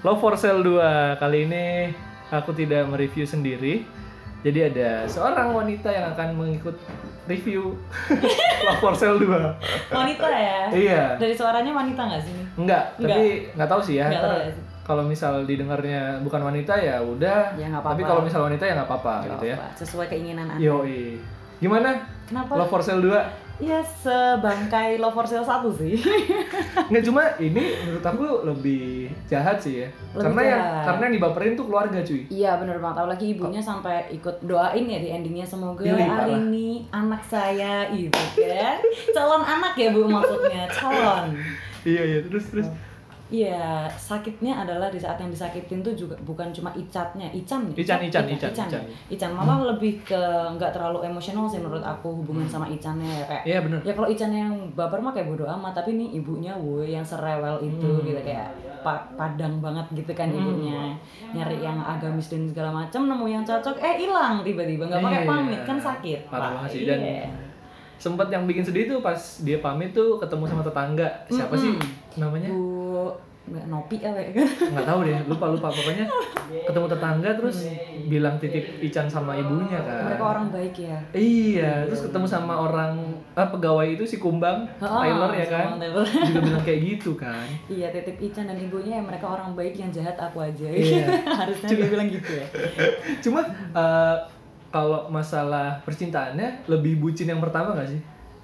Love for Sale 2 kali ini aku tidak mereview sendiri. Jadi ada seorang wanita yang akan mengikut review Love for Sale 2. Wanita ya? Iya. Dari suaranya wanita nggak sih? Enggak, tapi nggak tahu sih ya. Tahu ya sih. Kalau misal didengarnya bukan wanita ya udah. Ya, nggak Tapi apa-apa. kalau misal wanita ya nggak apa-apa gitu ya. apa, Sesuai keinginan anda. Yoi. Gimana? Kenapa? Love for Sale 2? Iya sebangkai Love for Sale 1 sih. Nggak cuma ini menurut aku lebih jahat sih ya. Lebih karena yang jahat. karena yang dibaperin tuh keluarga cuy. Iya bener banget. Tahu lagi ibunya sampai ikut doain ya di endingnya semoga Ih, hari parah. ini anak saya itu kan calon anak ya bu maksudnya calon. Iya iya terus terus. Iya, sakitnya adalah di saat yang disakitin tuh juga bukan cuma icatnya, ican ya? Ican, ican, ican, ican, ican. Ican. malah lebih ke nggak terlalu emosional sih menurut aku hubungan sama icannya ya kayak Iya bener. ya kalau Ican yang baper mah kayak bodo amat tapi nih ibunya gue yang serewel itu Hmm. gitu kayak pa- padang banget gitu kan ibunya nyari yang agamis dan segala macam nemu yang cocok eh hilang tiba-tiba nggak pakai Iya. pamit kan sakit Parah sih dan iya. Sempet yang bikin sedih tuh pas dia pamit tuh ketemu sama tetangga. Siapa sih namanya? bu nggak nopi apa ya kan nggak tahu deh lupa lupa pokoknya ketemu tetangga terus bilang titip Ican sama ibunya kan mereka orang baik ya iya terus ketemu sama orang ah, pegawai itu si kumbang Oh, Tyler ya kan Tyler. juga bilang kayak gitu kan Iya, titip Ican dan ibunya ya mereka orang baik yang jahat aku aja. Iya. Harusnya dia bilang gitu ya. cuma eh, kalau masalah percintaannya lebih bucin yang pertama gak sih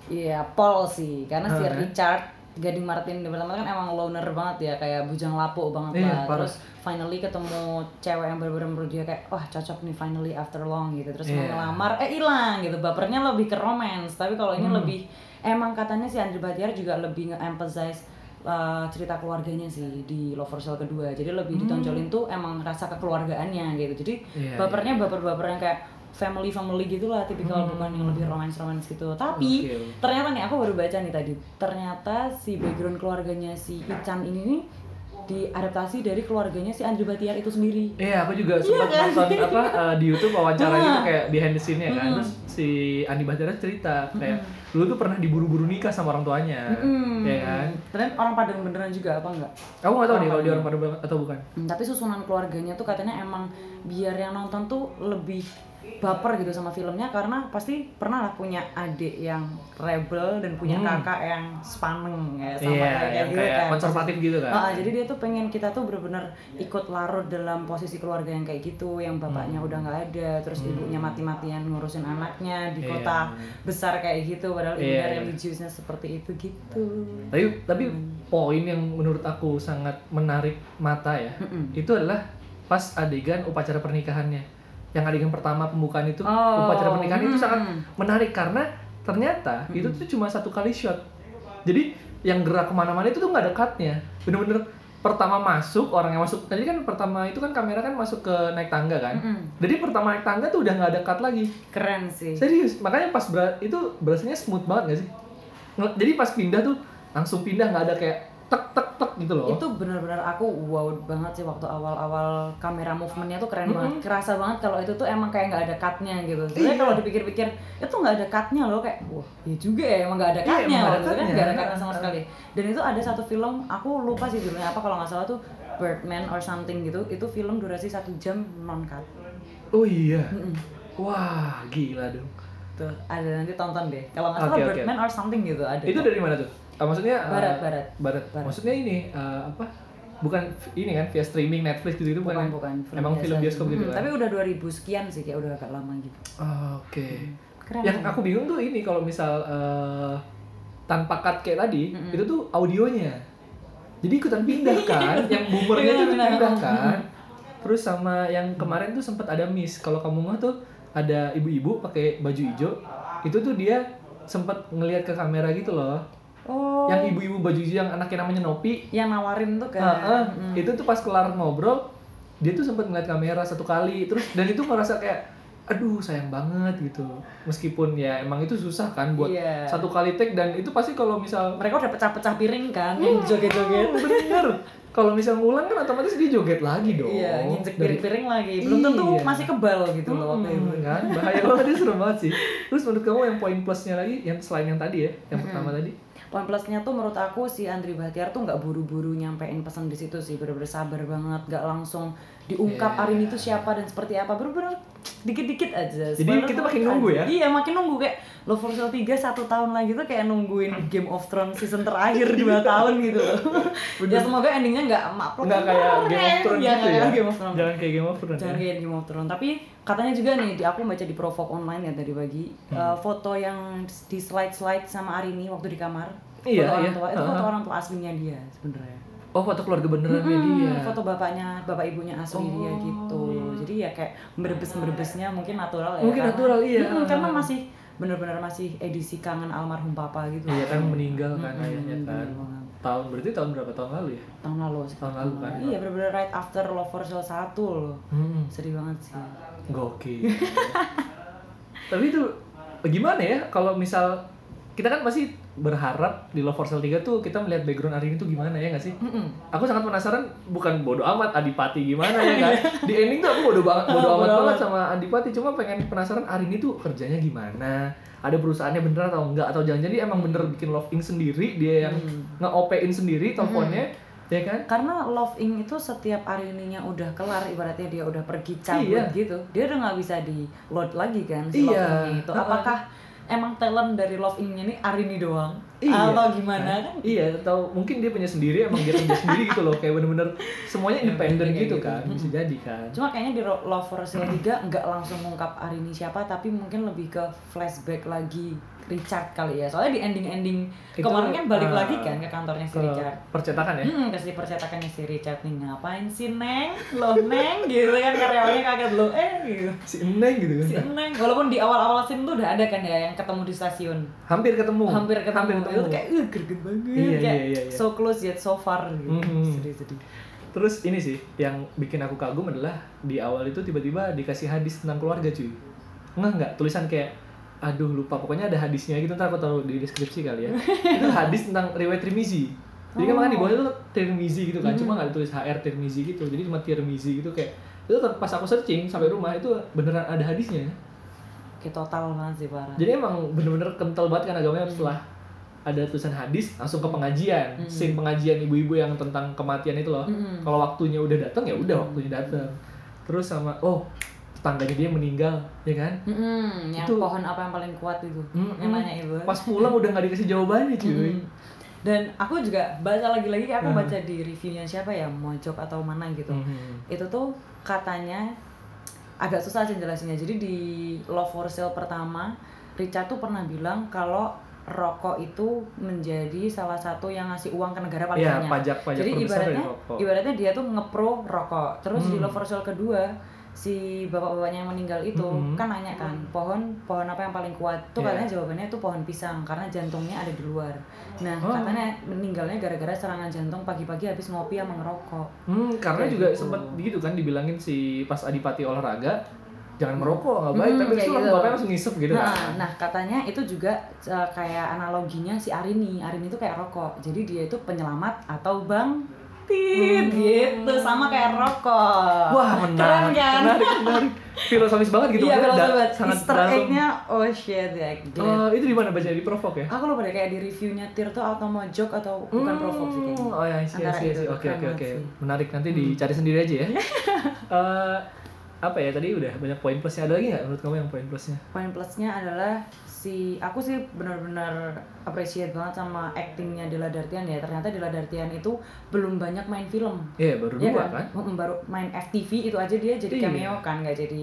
Iya, Paul sih. Karena si Hah? Richard Gading Martin di pertama kan emang loner banget ya, kayak bujang lapuk banget Iya, lah. Terus finally ketemu cewek yang bener-bener menurut dia kayak, wah cocok nih finally after long gitu. Terus mau Iya. ngelamar, eh hilang gitu. Bapernya lebih ke romance, tapi kalau ini Hmm. lebih emang katanya si Andrew Batiar juga lebih nge-emphasize uh, cerita keluarganya sih di Love for Sale kedua. Jadi lebih ditonjolin tuh emang rasa kekeluargaannya gitu. Jadi Hmm. Iya, bapernya baper-baper yang kayak family family gitulah tipikal bukan yang lebih romance romance gitu tapi Hmm. Oke. ternyata nih aku baru baca nih tadi ternyata si background keluarganya si Ican ini nih diadaptasi dari keluarganya si Andrew Batiar itu sendiri Iya, aku juga sempat kan? nonton apa eh, di YouTube wawancara Nah. gitu kayak behind the scene-nya kan. Hmm. Terus si Andi Bahtera cerita kayak dulu tuh pernah diburu-buru nikah sama orang tuanya. Hmm. Ya kan? Ternyata orang Padang beneran juga apa enggak? Aku nggak tahu nih kalau dia orang pada banget atau bukan. Hmm, tapi susunan keluarganya tuh katanya emang biar yang nonton tuh lebih baper gitu sama filmnya karena pasti pernah lah punya adik yang rebel dan punya Hmm. kakak yang spaneng ya sama Iya, kayak yang gitu kayak kan. konservatif gitu kan. Ah, jadi dia tuh pengen kita tuh bener-bener ikut larut dalam posisi keluarga yang kayak gitu, yang bapaknya udah nggak ada, terus ibunya mati-matian ngurusin anaknya di Hmm. Iya. kota besar kayak gitu, padahal Iya, ibunya religiusnya seperti itu gitu. Tapi tapi poin yang menurut aku sangat menarik mata ya, Mm-mm. itu adalah pas adegan upacara pernikahannya. Yang adegan pertama pembukaan itu Oh, upacara pernikahan itu mm. sangat menarik karena ternyata itu tuh cuma satu kali shot. Jadi yang gerak ke mana-mana itu tuh nggak ada cutnya. Bener-bener pertama masuk orang yang masuk tadi kan pertama itu kan kamera kan masuk ke naik tangga kan. Mm-mm. Jadi pertama naik tangga tuh udah nggak ada cut lagi. Keren sih. Serius, makanya pas berat itu berasanya smooth banget gak sih? Jadi pas pindah tuh langsung pindah nggak ada kayak tek tek tek gitu loh. Itu benar-benar aku wow banget sih waktu awal-awal kamera movementnya tuh keren banget. Kerasa banget kalau itu tuh emang kayak nggak ada cutnya gitu. Sebenarnya Iya. kalau dipikir-pikir itu nggak ada cutnya loh kayak wah ya juga ya emang nggak ada Iya, cutnya emang nggak ada waktu itu kan nggak ada cutnya sama sekali. Dan itu ada satu film aku lupa sih judulnya apa kalau nggak salah tuh Birdman or something gitu. Itu film durasi satu jam non cut. Oh iya. Mm-mm. Wah, gila dong. Tuh ada nanti tonton deh. Kalau nggak salah oke. Birdman or something gitu ada. Itu dari mana tuh? Ah, maksudnya uh, Barat, barat. barat. Barat. Maksudnya ini uh, apa? Bukan ini kan via streaming Netflix gitu gitu bukan bukan? bukan Emang film bioskop gitu Mm, kan? Tapi udah 2000 sekian sih kayak udah agak lama gitu. Oh, Oke. Keren. Yang aku bingung tuh ini kalau misal uh, tanpa cut kayak tadi, itu tuh audionya. Jadi ikutan pindah kan, yang boomernya tuh benar. pindah kan. Terus sama yang kemarin tuh sempat ada miss. Kalau kamu mah tuh ada ibu-ibu pakai baju hijau, itu tuh dia sempat ngelihat ke kamera gitu loh. Oh. Yang ibu-ibu baju hijau yang anaknya namanya Nopi, yang nawarin tuh kan. Heeh, itu tuh pas kelar ngobrol, dia tuh sempat ngeliat kamera satu kali, terus dan itu ngerasa kayak aduh sayang banget gitu meskipun ya emang itu susah kan buat Iya. satu kali take dan itu pasti kalau misal Mereka udah pecah-pecah piring kan, yang joget-joget. Bener kalau misal ngulang kan otomatis dia joget lagi dong Iya, nginjek piring-piring lagi. Belum tentu Iya. masih kebal gitu loh waktu itu. Hmm, kan bahaya banget serem banget sih terus menurut kamu yang poin plusnya lagi yang selain yang tadi ya yang pertama tadi poin plusnya tuh menurut aku si Andri Bahtiar tuh nggak buru-buru nyampein pesan di situ sih bener-bener sabar banget nggak langsung diungkap Yeah. Arin itu siapa dan seperti apa bener-bener dikit-dikit aja Jadi kita makin aja. nunggu ya? iya makin nunggu kayak Love for Sale 3 satu tahun lagi tuh kayak nungguin Game of Thrones season terakhir 2 tahun gitu loh ya semoga endingnya nggak maplok Nggak kayak Game of Thrones Iya, gitu ya. Game of Thrones Jangan kayak Game of Thrones. Jangan ya. kayak Game of Thrones. Tapi katanya juga nih, di aku baca di Provok online ya tadi pagi Hmm. eh, foto yang di slide-slide sama Arini waktu di kamar. Iya, foto orang iya. tua itu foto Uh-huh. orang tua aslinya dia sebenarnya. Oh, foto keluarga beneran Hmm, dia. foto bapaknya, bapak ibunya asli Oh, dia gitu. Jadi ya kayak berbes-berbesnya mungkin natural ya. Mungkin karena- natural, iya. Hmm, karena masih bener-bener masih edisi kangen almarhum papa gitu. Iya kan meninggal kan Hmm, ayahnya kan. bener. Tahun berarti tahun berapa tahun lalu ya? Tahun lalu Tahun lalu kan. Iya bener-bener right after Love for Sale 1 loh. Hmm. Sedih banget sih. Gokil. Tapi itu gimana ya kalau misal kita kan pasti berharap di Love for Sale 3 tuh kita melihat background Arini tuh gimana ya nggak sih? Mm-mm. Aku sangat penasaran bukan bodoh amat Adipati gimana ya kan? Di ending tuh aku bodoh banget bodoh Oh, amat bodo banget sama Adipati cuma pengen penasaran Arini tuh kerjanya gimana? Ada perusahaannya bener atau enggak atau jangan jadi emang bener bikin Love Inc sendiri dia yang Hmm. nge-OP-in sendiri teleponnya ya kan? karena Love Inc itu setiap Arininya udah kelar ibaratnya dia udah pergi cabut Iya. gitu dia udah nggak bisa di load lagi kan si Iya. Love Inc itu apakah emang talent dari Love Inc-nya ini Arini doang. Iya. atau gimana kan? Iya, atau mungkin dia punya sendiri, emang dia kerja sendiri gitu loh, kayak bener-bener semuanya independen Kayak gitu gitu. kan, bisa jadi kan. cuma kayaknya di Love for Sale 3 nggak langsung ngungkap Arini siapa tapi mungkin lebih ke flashback lagi Richard kali ya soalnya di ending-ending Itu, kemarin kan balik ah, lagi kan ke kantornya si Ke Richard percetakan ya. Hmm, kasih percetakannya si Richard nih ngapain sih Neng? Lo Neng gitu kan karyawannya kaget lo eh gitu. Si Eneng gitu kan. Si Neng walaupun di awal-awal scene tuh udah ada kan ya yang ketemu di stasiun. Hampir ketemu. Hampir ketemu. Hampir ketemu. Itu kayak uh greget banget. Iya, kayak iya, iya, iya. so close yet so far gitu. Mhm. Sedih-sedih. Terus ini sih, yang bikin aku kagum adalah di awal itu tiba-tiba dikasih hadis tentang keluarga cuy. Enggak enggak, tulisan kayak aduh lupa pokoknya ada hadisnya gitu ntar aku taruh di deskripsi kali ya itu hadis tentang riwayat Tirmizi jadi kan Oh. makan di bawahnya tuh Tirmizi gitu kan Hmm. cuma nggak ditulis HR Tirmizi gitu jadi cuma Tirmizi gitu kayak itu pas aku searching sampai rumah itu beneran ada hadisnya Kayak total banget sih parah. jadi emang bener-bener kental banget kan agamanya setelah ada tulisan hadis langsung ke pengajian Hmm. scene pengajian ibu-ibu yang tentang kematian itu loh Mm-mm. kalau waktunya udah datang ya udah Hmm. waktunya datang terus sama oh tetangganya dia meninggal ya kan Mm-mm, yang Itu- pohon apa yang paling kuat itu? Mm-mm. Yang nanya itu. pas pulang udah nggak dikasih jawabannya cuy Mm. Dan aku juga baca lagi-lagi aku Hmm. baca di reviewnya siapa ya Mojok atau mana gitu. Mhm. itu tuh katanya agak susah sih jelasinnya. Jadi di Love for Sale pertama, Richard tuh pernah bilang kalau rokok itu menjadi salah satu yang ngasih uang ke negara paling Iya, banyak. pajak-pajak Jadi terbesar dari ibaratnya ibaratnya dia tuh ngepro rokok. Terus di Hmm. Love for Sale kedua si bapak-bapaknya yang meninggal itu Mhm. kan nanya kan pohon pohon apa yang paling kuat tuh Iya. katanya jawabannya itu pohon pisang karena jantungnya ada di luar nah Oh. katanya meninggalnya gara-gara serangan jantung pagi-pagi habis ngopi sama ngerokok Hmm, karena Kayak juga gitu. sempat gitu kan dibilangin si pas Adipati olahraga jangan merokok nggak baik Hmm, tapi itu gitu. bapaknya langsung ngisep gitu nah, kan nah katanya itu juga uh, kayak analoginya si Arini. Arini itu kayak rokok. Jadi dia itu penyelamat atau bang tit gitu sama kayak rokok. Hmm. wah menarik Keren kan? menarik menarik filosofis banget gitu iya da- sobat sangat Easter egg-nya oh shit ya. gila. Oh, itu di mana baca di provok ya Aku lupa deh kayak di reviewnya Tirto atau Mojok atau bukan Hmm, Provok sih kayaknya. Oh ya, iya, iya, itu, iya. Oke, oke, banget oke. sih. Menarik nanti dicari sendiri aja ya. Eh, apa ya tadi udah banyak poin plusnya ada lagi nggak menurut kamu yang poin plusnya? Poin plusnya adalah si aku sih benar-benar appreciate banget sama actingnya Della Dartian ya. Ternyata Della Dartian itu belum banyak main film. Iya baru Iya dua kan? kan? Baru main FTV itu aja dia jadi Iya. cameo kan nggak jadi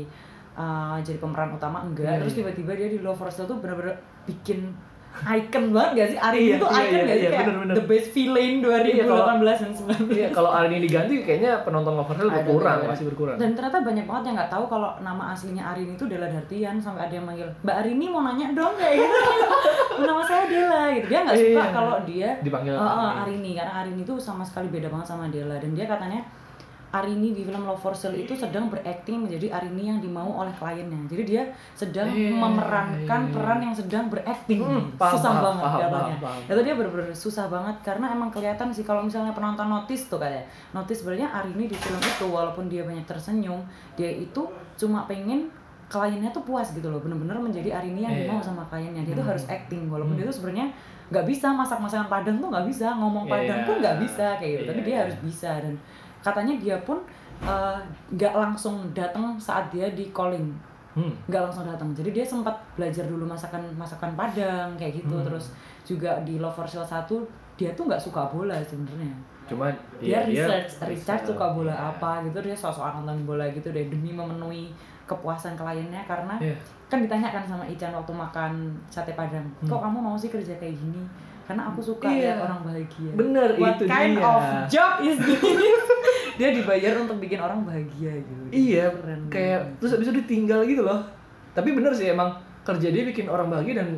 uh, jadi pemeran utama enggak. Iya, Terus iya. tiba-tiba dia di Love for Sale tuh benar-benar bikin icon banget gak sih? Ari Iya, itu iya, icon iya, gak sih? iya, Kayak bener-bener. the best villain 2018 dan 19. Iya kalau Arini diganti kayaknya penonton Loverhill Ada, berkurang, ada. masih berkurang. Dan ternyata banyak banget yang nggak tahu kalau nama aslinya Arini itu Della Dartian sampai ada yang manggil Mbak Arini mau nanya dong kayak gitu. nama saya Della gitu. Dia nggak suka Iya. kalau dia Dipanggil oh, Arini. Arini karena Arini itu sama sekali beda banget sama Della dan dia katanya Arini di film Love for Sale itu sedang berakting menjadi Arini yang dimau oleh kliennya. Jadi dia sedang Eh, memerankan iya. peran yang sedang berakting. Hmm, paham, susah paham, banget paham. Itu dia bener-bener susah banget karena emang kelihatan sih kalau misalnya penonton notice tuh kayak notice sebenarnya Arini di film itu walaupun dia banyak tersenyum, dia itu cuma pengen kliennya tuh puas gitu loh, bener-bener menjadi Arini yang Iya. dimau sama kliennya. Dia tuh Hmm. harus acting walaupun Hmm. dia tuh sebenarnya nggak bisa masak masakan Padang tuh nggak bisa ngomong Padang Iya. tuh nggak bisa kayak gitu tapi Iya, dia iya. harus bisa dan katanya dia pun eh, nggak langsung datang saat dia di calling. Hmm. nggak langsung datang jadi dia sempat belajar dulu masakan masakan Padang kayak gitu. Hmm. terus juga di Love for Sale 1 dia tuh nggak suka bola sebenarnya. Cuma dia iya, research Richard suka bola Iya. apa gitu. Dia sosok nonton bola gitu deh demi memenuhi kepuasan kliennya. Karena Iya. kan ditanyakan sama Ican waktu makan sate padang. Kok kamu mau sih kerja kayak gini karena aku suka Hmm. Iya. lihat orang bahagia Bener, what itu kind dia. of job is this dia dibayar untuk bikin orang bahagia gitu Iya, Keren kayak terus habis itu ditinggal gitu loh. Tapi bener sih emang kerja dia bikin orang bahagia dan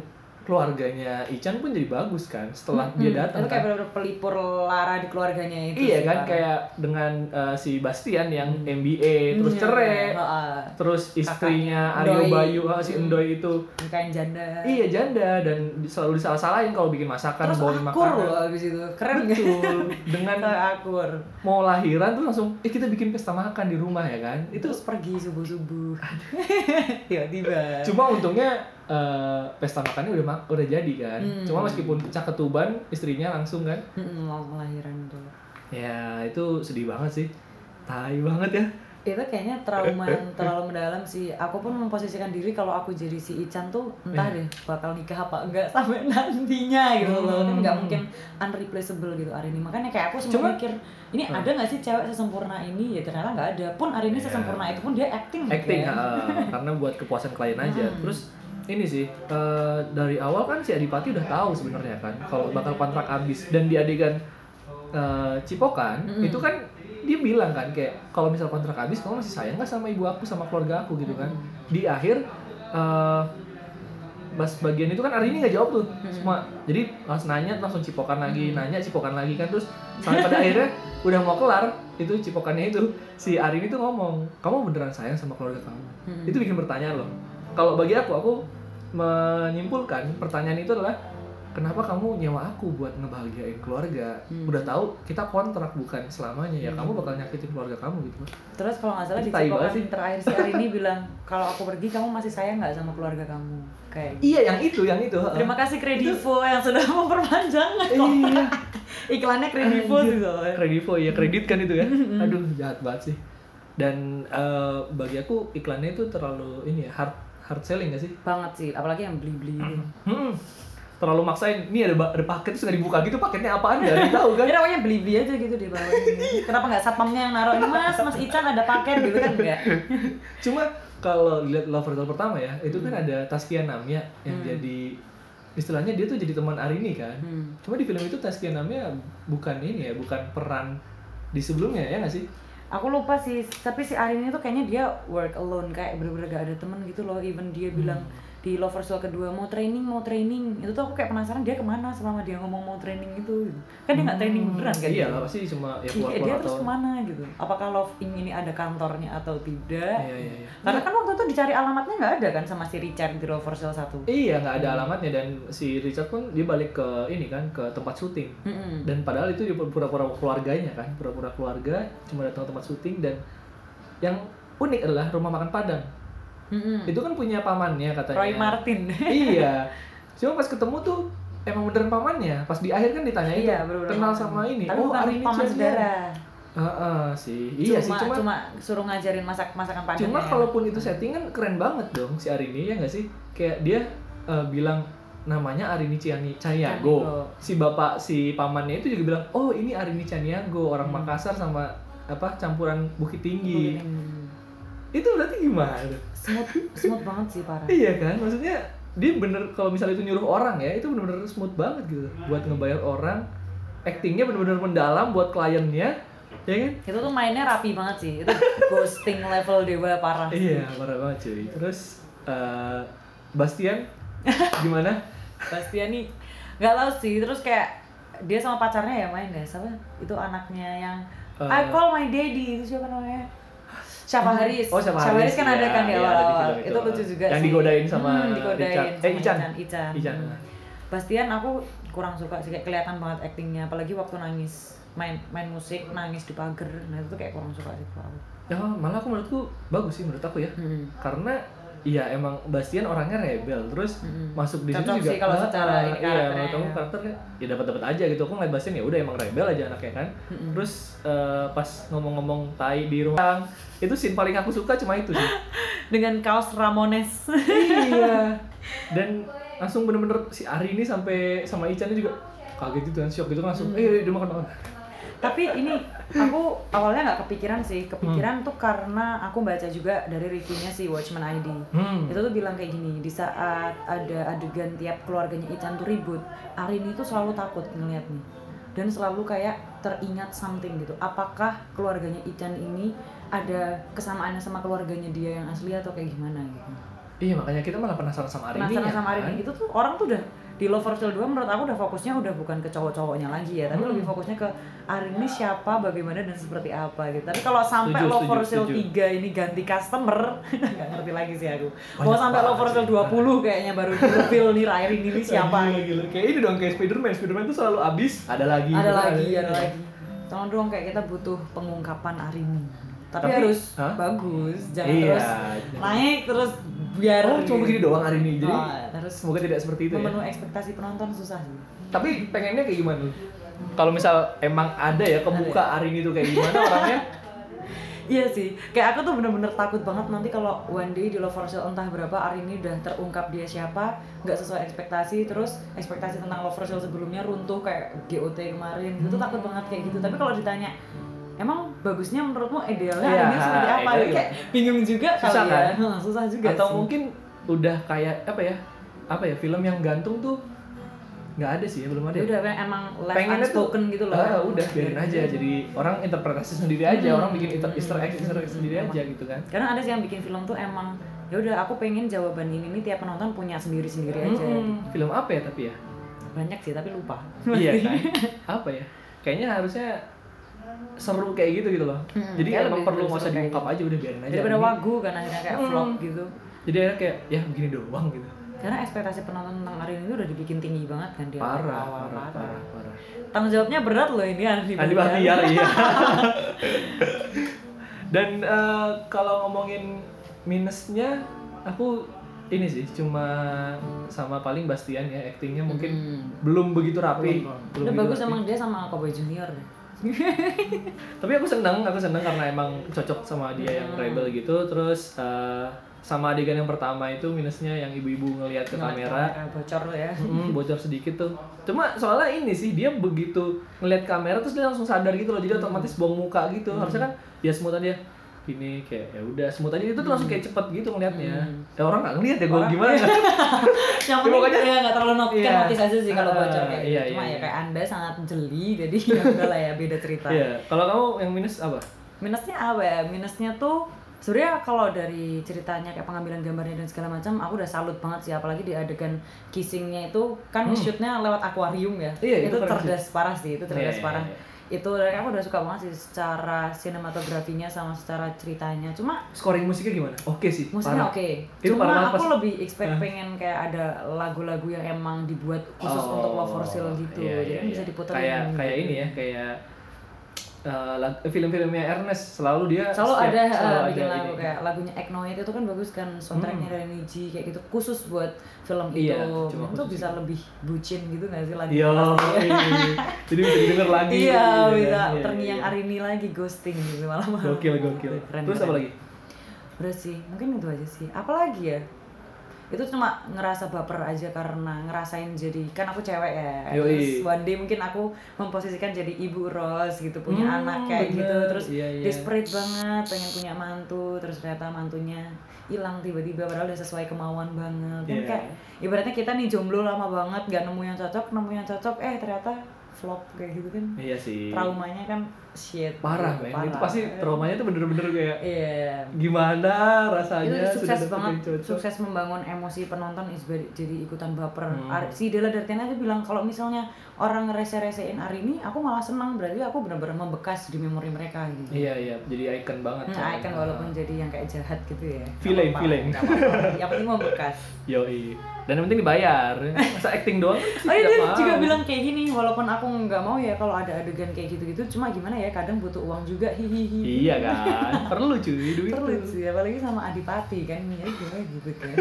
keluarganya Ican pun jadi bagus kan setelah dia Hmm, datang itu kayak kan. bener-bener pelipur lara di keluarganya itu Iya kan kayak dengan uh, si Bastian yang MBA terus Iya, cerai, heeh. terus istrinya Aryo. Bayu ah, si Hmm. Endoy itu nikahin janda iya janda dan selalu disalah-salahin kalau bikin masakan terus bawain akur makanan. loh abis itu keren Betul. Dengan akur mau lahiran tuh langsung eh kita bikin pesta makan di rumah ya kan. Itu terus pergi subuh subuh tiba-tiba Cuma untungnya eh, pesta makannya udah mak- udah jadi kan. Hmm. Cuma meskipun pecah ketuban istrinya langsung kan. Mm-mm, mau kelahiran tuh Ya itu sedih banget sih. Tai banget ya. itu kayaknya trauma yang terlalu mendalam sih aku pun memposisikan diri kalau aku jadi si Ican tuh entah Iya. deh bakal nikah apa enggak sampai nantinya gitu loh kan nggak Hmm. mungkin unreplaceable gitu Arini makanya kayak aku sempat Cuma- mikir ini Hmm. ada nggak sih cewek sesempurna ini ya ternyata nggak ada pun Arini Iya. sesempurna itu pun dia acting Acting kan? ah, karena buat kepuasan klien aja. Hmm. Terus ini sih eh, dari awal kan si Adipati udah tahu sebenarnya kan kalau bakal kontrak habis. Dan di adegan eh, Cipokan Mm-mm. itu kan dia bilang kan kayak kalau misal kontrak habis kamu masih sayang nggak sama ibu aku sama keluarga aku? Gitu kan. Di akhir eh pas bagian itu kan hari ini nggak jawab tuh. Semua jadi langsung nanya langsung cipokan lagi nanya cipokan lagi kan terus sampai pada akhirnya udah mau kelar itu cipokannya itu si Arini tuh ngomong kamu beneran sayang sama keluarga kamu? Mm-mm. itu bikin pertanyaan loh. Kalau bagi aku aku menyimpulkan pertanyaan itu adalah kenapa kamu nyewa aku buat ngebahagiain keluarga? Hmm. udah tahu kita kontrak bukan selamanya ya kamu bakal nyakitin keluarga kamu gitu. Terus kalau nggak salah di terakhir si Arini bilang kalau aku pergi kamu masih sayang nggak sama keluarga kamu? Kayak gitu. iya yang itu yang itu Terima kasih Kredivo yang sudah memperpanjang iya. iklannya Kredivo soalnya. Kredivo ya kredit kan itu ya? Aduh jahat banget sih. Dan eh, bagi aku iklannya itu terlalu ini ya hard hard selling gak sih? Banget sih apalagi yang beli-beli itu hmm, terlalu maksain. Ini ada, ada paket terus nggak dibuka gitu paketnya apaan ada yang tahu kan? Jadi pokoknya beli-beli aja gitu di bawah ini. Kenapa nggak satpamnya yang naruh ini? Mas, mas Ican ada paket gitu kan? Enggak? cuma kalau lihat Love Hotel pertama ya itu kan ada Taskia Namya yang Hmm. jadi istilahnya dia tuh jadi teman Arini kan? Hmm. cuma di film itu Taskia Namya bukan ini ya bukan peran di sebelumnya ya nggak sih Aku lupa sih, tapi si Arin itu kayaknya dia work alone kayak bener-bener gak ada temen gitu loh. Even dia bilang di Lovers Soul kedua mau training mau training. Itu tuh aku kayak penasaran dia ke mana selama dia ngomong mau training itu? Kan dia nggak training beneran kan? Iya dia? pasti cuma ya Iya, keluar dia keluar terus atau ke mana gitu? Apakah Love Inc ini ada kantornya atau tidak? Iya iya iya. Karena kan waktu itu dicari alamatnya nggak ada kan sama si Richard di Lovers Soul 1 Iya nggak ada alamatnya dan si Richard pun dia balik ke ini kan ke tempat syuting. Mm-mm. dan padahal itu dia pura-pura keluarganya kan pura-pura keluarga cuma datang ke tempat syuting dan yang unik adalah rumah makan Padang Mm-mm. itu kan punya pamannya katanya Roy Martin iya cuma pas ketemu tuh emang beneran pamannya pas di akhir kan ditanya itu iya bener-bener kenal paman. sama ini tapi oh bukan Arini paman saudara Heeh, sih iya cuma, sih cuma cuma suruh ngajarin masak masakan padang Cuma ya. kalaupun itu setting kan keren banget dong si Arini ya nggak sih? Kayak dia eh, bilang namanya Arini Ciani Caniago. Si bapak si pamannya itu juga bilang, "Oh, ini Arini Caniago, orang Hmm. Makassar sama apa campuran Bukit Tinggi." Hmm. Itu berarti gimana? smooth smooth banget sih parah iya kan? Maksudnya dia bener kalau misalnya itu nyuruh orang ya, itu bener-bener smooth banget gitu buat ngebayar orang. Actingnya bener-bener mendalam buat kliennya, ya kan? itu tuh mainnya rapi banget sih itu ghosting level dewa parah Iya, parah banget cuy. Terus eh, Bastian gimana? Bastian nih nggak tahu sih terus kayak dia sama pacarnya ya main ya siapa itu anaknya yang Eh. I call my daddy itu siapa namanya Syafa Haris Oh, Syafa Syafa Haris, kan ada iya, kan di iya, awal-awal film itu. itu lucu juga Yang sih digodain sama Hmm, digodain Richard. sama Eh, Ican. Ican Ican. Hmm. Bastian aku kurang suka sih kayak kelihatan banget aktingnya apalagi waktu nangis main main musik nangis di pagar nah itu tuh kayak kurang suka sih aku Ya malah aku menurutku bagus sih menurut aku ya. Hmm. Karena Iya emang Bastian orangnya rebel terus Mm-mm. masuk di situ juga sih kalau ah, secara ah, ini iya menurut kamu ya. karakternya ya dapat dapat aja gitu aku ngeliat Bastian ya udah emang rebel aja anaknya kan Mm-mm. terus eh, pas ngomong-ngomong tai di ruang itu scene paling aku suka cuma itu sih dengan kaos Ramones iya dan langsung bener-bener si Ari ini sampai sama Ican juga kaget gitu kan shock gitu kan langsung eh dia makan makan tapi ini aku awalnya nggak kepikiran sih. Kepikiran tuh karena aku baca juga dari reviewnya si Watchman ID hmm. itu tuh bilang kayak gini di saat ada adegan tiap keluarganya Ican tuh ribut Arini tuh selalu takut ngeliatnya dan selalu kayak teringat something gitu. Apakah keluarganya Ican ini ada kesamaannya sama keluarganya dia yang asli atau kayak gimana gitu? Iya makanya kita malah penasaran sama Ari penasaran sama kan? Arini itu tuh orang tuh udah di Love for Sale 2 menurut aku udah fokusnya udah bukan ke cowok-cowoknya lagi ya tapi Hmm. lebih fokusnya ke Arini siapa bagaimana dan seperti apa gitu tapi kalau sampai Setuju, Love for setuju, Sale setuju. 3 ini ganti customer nggak ngerti lagi sih aku mau sampai Love for banget Sale sih. 20 kayaknya baru reveal nih Arini ini siapa gila. kayak ini dong kayak Spiderman Spiderman tuh selalu abis ada lagi ada gitu, lagi ada lagi tolong dong kayak kita butuh pengungkapan Arini tapi, Tapi- harus Hah? bagus jangan Iya. terus naik terus biar oh cuma begini doang hari ini. Jadi Oh, terus semoga tidak seperti itu ya. Memenuhi ekspektasi penonton susah sih. Tapi pengennya kayak gimana? Kalau misal emang ada ya kebuka hari ini tuh kayak gimana orangnya? Iya sih, kayak aku tuh bener-bener takut banget nanti kalau one day di Love for Sale entah berapa hari ini udah terungkap dia siapa, nggak sesuai ekspektasi, terus ekspektasi tentang Love for Sale sebelumnya runtuh kayak GOT kemarin, Hmm. itu takut banget kayak gitu. Tapi kalau ditanya, emang bagusnya menurutmu idealnya Iya, ini seperti apa? idealnya kayak bingung juga Susah kali ya, kan? Hmm, susah juga atau sih. mungkin udah kayak apa ya apa ya film yang gantung tuh nggak ada sih ya belum ada Ya ya? udah emang live pengennya tuh unspoken gitu loh. ah, udah biarin aja jadi orang interpretasi sendiri aja Hmm. orang bikin inter- easter egg easter egg sendiri aja gitu kan Karena ada sih yang bikin film tuh emang ya udah aku pengen jawaban ini nih tiap penonton punya sendiri-sendiri aja. Mm-mm. film apa ya tapi ya Banyak sih tapi lupa. iya kan apa ya kayaknya harusnya seru kayak gitu gitu loh. Hmm, jadi emang lebih- perlu nggak usah diungkap aja udah biarin aja. Daripada wagu kan akhirnya kayak Hmm. vlog gitu. Jadi akhirnya kayak ya begini doang gitu. Karena ekspektasi penonton tentang Arin itu udah dibikin tinggi banget kan dia. Parah awal parah parah parah. Tanggung jawabnya berat loh ini Andi Andi Bahtiar iya. Dan eh, kalau ngomongin minusnya aku ini sih cuma sama paling Bastian ya aktingnya mungkin Hmm. belum begitu rapi. Udah begitu bagus rapi. emang dia sama Cowboy Junior. tapi aku seneng aku seneng karena emang cocok sama dia yang Hmm. rebel gitu terus eh, sama adegan yang pertama itu minusnya yang ibu-ibu ngelihat ke Ngeliat kamera bocor lo ya Mm, bocor sedikit tuh. Cuma soalnya ini sih dia begitu ngeliat kamera terus dia langsung sadar gitu loh. Jadi otomatis buang muka gitu. Harusnya kan ya semut aja ini kayak ya udah semut aja itu tuh langsung kayak cepet gitu ngeliatnya. Ya orang nggak ngeliat ya gue gimana. yang Ya, penting pokoknya- ya nggak terlalu not Iya. kan notice aja sih kalau bocor kayak gitu iya, cuma iya, ya kayak anda sangat jeli jadi ya lah ya beda cerita Iya. Kalau kamu yang minus apa? minusnya apa ya minusnya tuh sebenarnya kalau dari ceritanya kayak pengambilan gambarnya dan segala macam aku udah salut banget sih apalagi di adegan kissingnya itu kan Hmm. shootnya lewat akuarium ya Iya, itu itu cerdas parah sih itu cerdas iya, parah iya. Itu dari aku udah suka banget sih secara sinematografinya sama secara ceritanya cuma Scoring musiknya gimana? Oke sih. musiknya oke Itu cuma parah banget aku pas- lebih expect Hah? pengen kayak ada lagu-lagu yang emang dibuat khusus untuk Love for Sale gitu iya, jadi iya, kan bisa iya. diputar Kayak kayak ini ya kayak eh, lag- film-filmnya Ernest selalu dia selalu setiap- ada selalu uh, bikin ada lagu ini. kayak lagunya Eknoid itu kan bagus kan soundtracknya dari Niji kayak gitu khusus buat film itu Iya, cuma itu bisa lebih bucin gitu nggak sih lagu Iya, pasti. jadi bisa didengar lagi. iya gitu bisa kan. Iya, terngiang iya. Arini lagi ghosting gitu malam Gokil, gokil. Keren, Terus keren. apa lagi? udah sih mungkin itu aja sih apalagi ya itu cuma ngerasa baper aja karena ngerasain jadi kan aku cewek ya Yoi. terus one day mungkin aku memposisikan jadi ibu Ros gitu punya Hmm, anak kayak bener. gitu terus Iya, iya. desperate banget pengen punya mantu terus ternyata mantunya hilang tiba-tiba padahal udah sesuai kemauan banget kan Iya. kayak ibaratnya kita nih jomblo lama banget gak nemu yang cocok nemu yang cocok eh ternyata flop kayak gitu kan Iya sih. traumanya kan shit Parah, men. Itu pasti traumanya tuh bener-bener kayak iya gimana itu rasanya sukses dapet banget sukses membangun emosi penonton is very- jadi ikutan baper Hmm. Ar- si Della Dartiana aja bilang kalau misalnya orang ngerese-resein Arini aku malah senang berarti aku benar-benar membekas di memori mereka gitu Iya, iya. Jadi icon banget. Hmm, icon walaupun jadi yang kayak jahat gitu ya Villain, villain. nggak apa-apa. yang penting membekas Yoi. Dan yang penting dibayar. Masa acting doang Oh iya dia juga bilang kayak gini walaupun aku nggak mau ya kalau ada adegan kayak gitu-gitu cuma gimana ya ya kadang butuh uang juga hihihi iya kan perlu cuy duit perlu sih apalagi sama adipati kan ya gimana gitu kan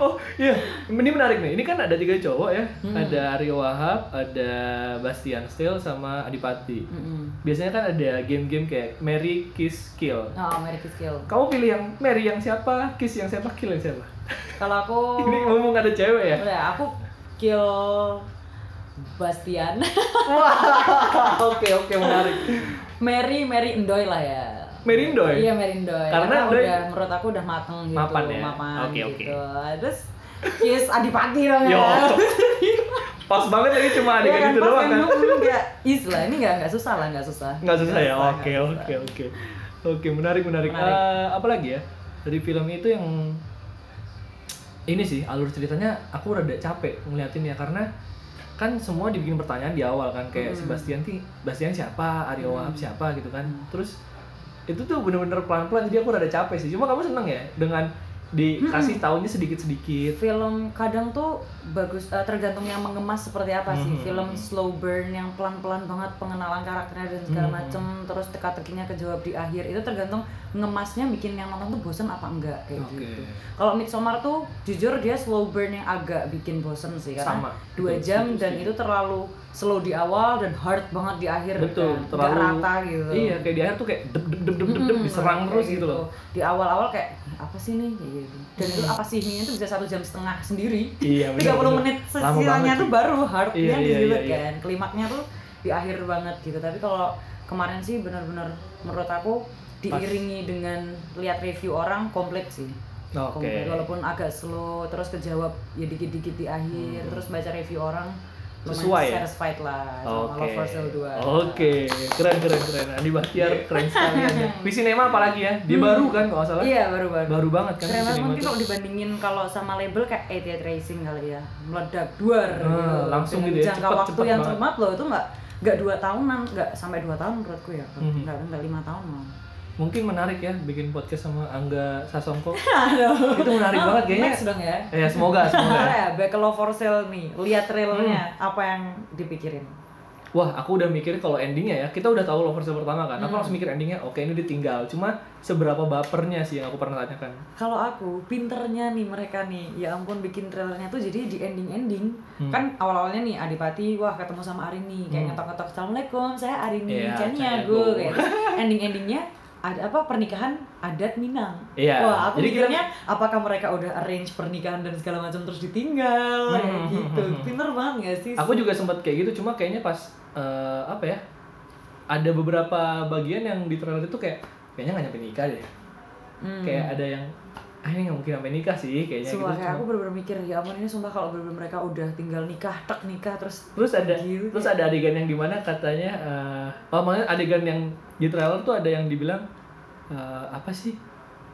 Oh iya, ini menarik nih. Ini kan ada tiga cowok ya. Hmm. Ada Aryo Wahab, ada Bastian Steele, sama Adipati. Mm-mm. Biasanya kan ada game-game kayak Mary, Kiss, Kill. oh American Skill Kamu pilih yang Mary yang siapa, Kiss yang siapa, Kill yang siapa? kalau aku Ini ngomong ada cewek ya? udah aku kill Bastian oke oke menarik. Mary Mary Endoy lah ya Mary Endoy? iya Mary Endoy Karena Endoy- udah menurut aku udah mateng gitu Mapan ya? mapan Oke, oke. gitu terus Kiss Adipati dong ya pas banget lagi cuma adegan itu pas doang kan kan? is lah ini nggak nggak susah lah nggak susah Nggak susah ya? nggak Oke oke susah. oke. Oke menarik menarik. Menarik. Eh, apa lagi ya? Dari film itu yang ini sih alur ceritanya aku rada capek ngeliatinnya karena kan semua dibikin pertanyaan di awal kan kayak Hmm. Sebastian ti Sebastian siapa? Aryo Wahab siapa? gitu kan. Terus itu tuh bener-bener pelan-pelan jadi aku rada capek sih. Cuma kamu seneng ya dengan dikasih taunya sedikit-sedikit? Film kadang tuh bagus eh, tergantung yang mengemas seperti apa sih Mhm. film slow burn yang pelan-pelan banget pengenalan karakternya dan segala Mhm. macem terus teka-tekinya kejawab di akhir itu tergantung ngemasnya bikin yang nonton tuh bosen apa enggak kayak Oke. gitu kalau Midsommar tuh jujur dia slow burn yang agak bikin bosen sih karena Sama. dua Betul, jam setuju, dan itu terlalu slow di awal dan hard banget di akhir betul kan. Terlalu rata gitu iya kayak di akhir tuh kayak dep dep dep, dep, Mm-mm, diserang terus gitu loh di awal-awal kayak apa sih nih Kayak gitu. dan itu apa sih ini itu bisa satu jam setengah sendiri iya 30 bener-bener. menit sisanya banget tuh baru hardnya Iya, di iya, situ iya, iya. kan klimaknya tuh di akhir banget gitu tapi kalau kemarin sih benar-benar menurut aku diiringi dengan lihat review orang komplit sih oke Komplit. walaupun agak slow terus kejawab ya dikit-dikit di akhir terus baca review orang Hmm. Sesuai ya? satisfied lah sama Oke. Love Sale 2 Oke, keren keren keren. Andi Bahtiar keren sekali Anda. Visinema apalagi ya? Dia baru kan kalau salah? iya baru-baru Baru banget kan Keren banget mungkin kalau dibandingin kalau sama label kayak 88 Racing kali ya meledak duar Ah, gitu. langsung gitu ya, jangka cepet- waktu cepet yang banget. cermat loh itu nggak nggak dua tahunan nggak sampai dua tahun menurutku ya Mhm. nggak nggak lima tahun loh Mungkin menarik ya bikin podcast sama Angga Sasongko. Itu menarik banget kayaknya. Next dong ya Ya semoga semoga. ya back Love for Sale nih lihat trailernya Hmm. apa yang dipikirin Wah, aku udah mikir kalau endingnya ya, kita udah tahu Lovers Sale pertama kan. Aku Hmm. langsung mikir endingnya, oke ini ditinggal. Cuma seberapa bapernya sih yang aku pernah tanyakan. kalau aku pinternya nih mereka nih ya ampun bikin trailernya tuh jadi di ending ending Hmm. kan awal awalnya nih Adipati wah ketemu sama Arini kayak Hmm. ngetok ngetok assalamualaikum saya Arini Iya, Chania gue kayak ending endingnya ada apa pernikahan adat Minang Iya, wah aku jadi kita- mikirnya apakah mereka udah arrange pernikahan dan segala macam terus ditinggal kayak Hmm, gitu hmm, hmm. pinter banget gak sih Aku juga sempat kayak gitu, cuma kayaknya pas eh, apa ya? Ada beberapa bagian yang di trailer itu kayak kayaknya nggak nyampe nikah deh. Hmm. Kayak ada yang ah ini nggak mungkin sampai nikah sih kayaknya Sumpah gitu. kayak Cuma- aku bener-bener mikir ya ampun ini sumpah kalau bener-bener mereka udah tinggal nikah tek nikah terus Terus ada Gitu. terus ada adegan yang di mana katanya eh oh maksudnya adegan yang di trailer tuh ada yang dibilang eh, apa sih?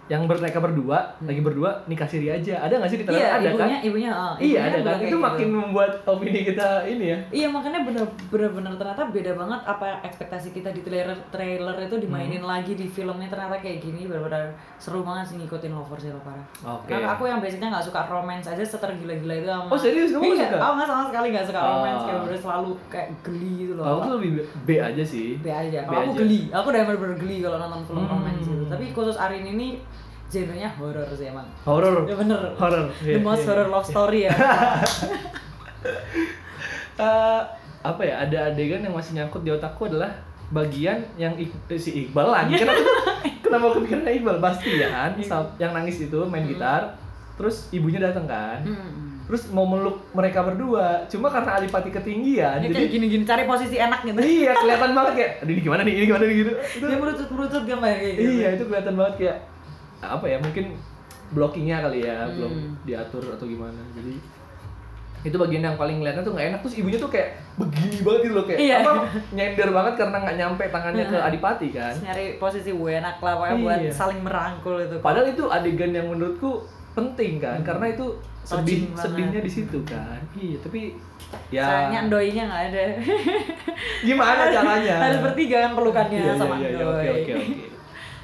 Yang ber- mereka berdua lagi berdua nikah siri aja. Ada nggak sih di trailer? Hmm. iya ada ibunya kan? ibunya oh, Iya ada kan. Itu kayak gitu. makin membuat opini kita ini ya. Iya makanya bener bener bener ternyata beda banget apa ekspektasi kita di trailer trailer itu dimainin Hmm. lagi di filmnya ternyata kayak gini bener-bener seru banget sih ngikutin Lovers Zero parah. Oke. Karena aku yang basicnya nggak suka romance aja seter gila-gila itu sama. Oh, serius? Kamu iya, suka? Aku nggak sama sekali nggak suka Oh. romance kayak bener selalu kayak geli gitu loh. Aku tuh lebih B aja sih. B aja. B Kalau aku aja. geli, aku udah bener-bener geli kalau nonton film Hmm. romance gitu. Tapi khusus Arin ini genrenya horror sih emang. Horor. Ya bener. Horor. The Iya, most iya, horror iya. love story ya. Eh, apa ya ada adegan yang masih nyangkut di otakku adalah bagian yang Ik- eh, si Iqbal lagi kenapa kenapa kepikiran Iqbal Bastian sa- yang nangis itu main gitar terus ibunya datang kan Hmm. terus mau meluk mereka berdua cuma karena Adipati ketinggian Dia jadi gini-gini cari posisi enak gitu. iya kelihatan banget kayak aduh ini gimana nih ini gimana nih gitu itu, Dia merucut-merucut gambar kayak gitu. iya itu kelihatan banget kayak apa ya mungkin blockingnya kali ya Hmm. belum diatur atau gimana. Jadi itu bagian yang paling ngeliatnya tuh nggak enak. Terus ibunya tuh kayak begini banget gitu loh kayak Iya. apa nyender banget karena nggak nyampe tangannya ke Adipati kan? Terus nyari posisi gue enak lah pokoknya buat Iya. saling merangkul itu. padahal itu adegan yang menurutku penting kan? Karena itu sedih Touching sedihnya di situ kan? Iya tapi ya Sayangnya Andoinya nggak ada. gimana caranya? Harus bertiga kan pelukannya Iya, iya, sama iya, iya, oke oke oke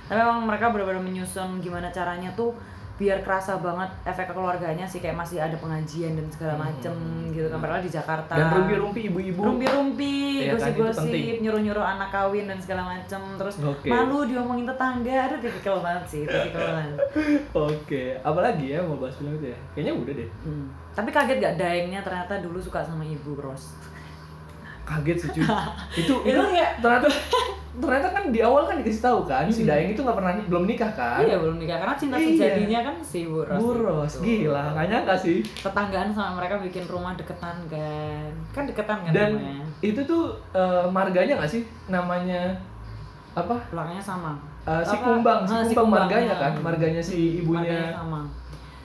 Tapi emang mereka benar-benar menyusun gimana caranya tuh biar kerasa banget efek keluarganya sih kayak masih ada pengajian dan segala macem gitu kan padahal di Jakarta Hmm. Dan rumpi-rumpi ibu-ibu. rumpi-rumpi Iya kan, gosip-gosip nyuruh-nyuruh anak kawin dan segala macem terus Oke. malu diomongin tetangga ada tipikal banget sih tipikal banget Oke, apalagi ya mau bahas film itu ya? Kayaknya udah deh. Hmm. tapi kaget gak daengnya ternyata dulu suka sama ibu Ros Kaget sih cuy. itu itu kayak- ternyata ternyata kan di awal kan dikasih tahu kan si Daeng itu nggak pernah belum nikah kan? iya belum nikah karena cinta Iya. sejatinya kan si Bu Ros Buros, itu. gila, nggak nyangka sih. tetanggaan sama mereka bikin rumah deketan kan kan deketan kan Dan rumahnya itu tuh eh, marganya nggak sih namanya apa? belakangnya sama Eh, si Apa? Kumbang, si Ah, Kumbang Kumbang, marganya ya. kan, marganya si ibunya. Marganya sama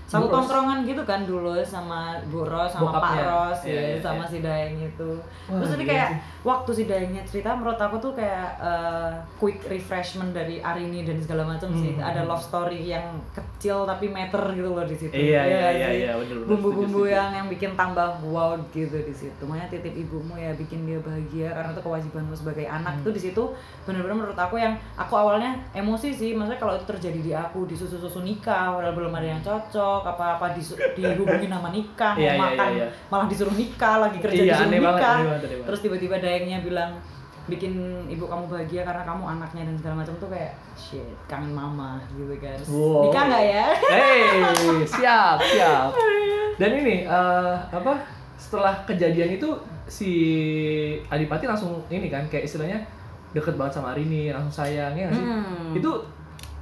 satu tongkrongan gitu kan dulu sama Bu Ros sama Pak Bokapnya. Ros Iya, ya, iya, sama iya. si Daeng itu Wah, terus gila kayak sih. Waktu si Daengnya cerita menurut aku tuh kayak eh, quick refreshment dari Arini dan segala macam sih Hmm. ada love story yang kecil tapi meter gitu loh di situ Iya, iya, nggak iya, sih? iya, bener, bener, bumbu-bumbu setuju, yang yang bikin tambah wow gitu di situ makanya titip ibumu ya bikin dia bahagia karena itu kewajibanmu sebagai anak Hmm. tuh di situ bener-bener menurut aku yang aku awalnya emosi sih maksudnya kalau itu terjadi di aku disusu-susu nikah padahal belum ada yang cocok apa-apa disu- dihubungin sama nikah mau Iya, iya, makan iya, iya. malah disuruh nikah lagi kerja Iya, disuruh aneh banget, nikah aneh banget, aneh banget. terus tiba-tiba Dayengnya bilang bikin ibu kamu bahagia karena kamu anaknya dan segala macam tuh kayak shit kangen mama gitu kan Wow. nikah nggak ya Hei, siap, siap. Dan ini eh, apa? Setelah kejadian itu si Adipati langsung ini kan kayak istilahnya deket banget sama Arini, langsung sayang ya nggak sih? Hmm. Itu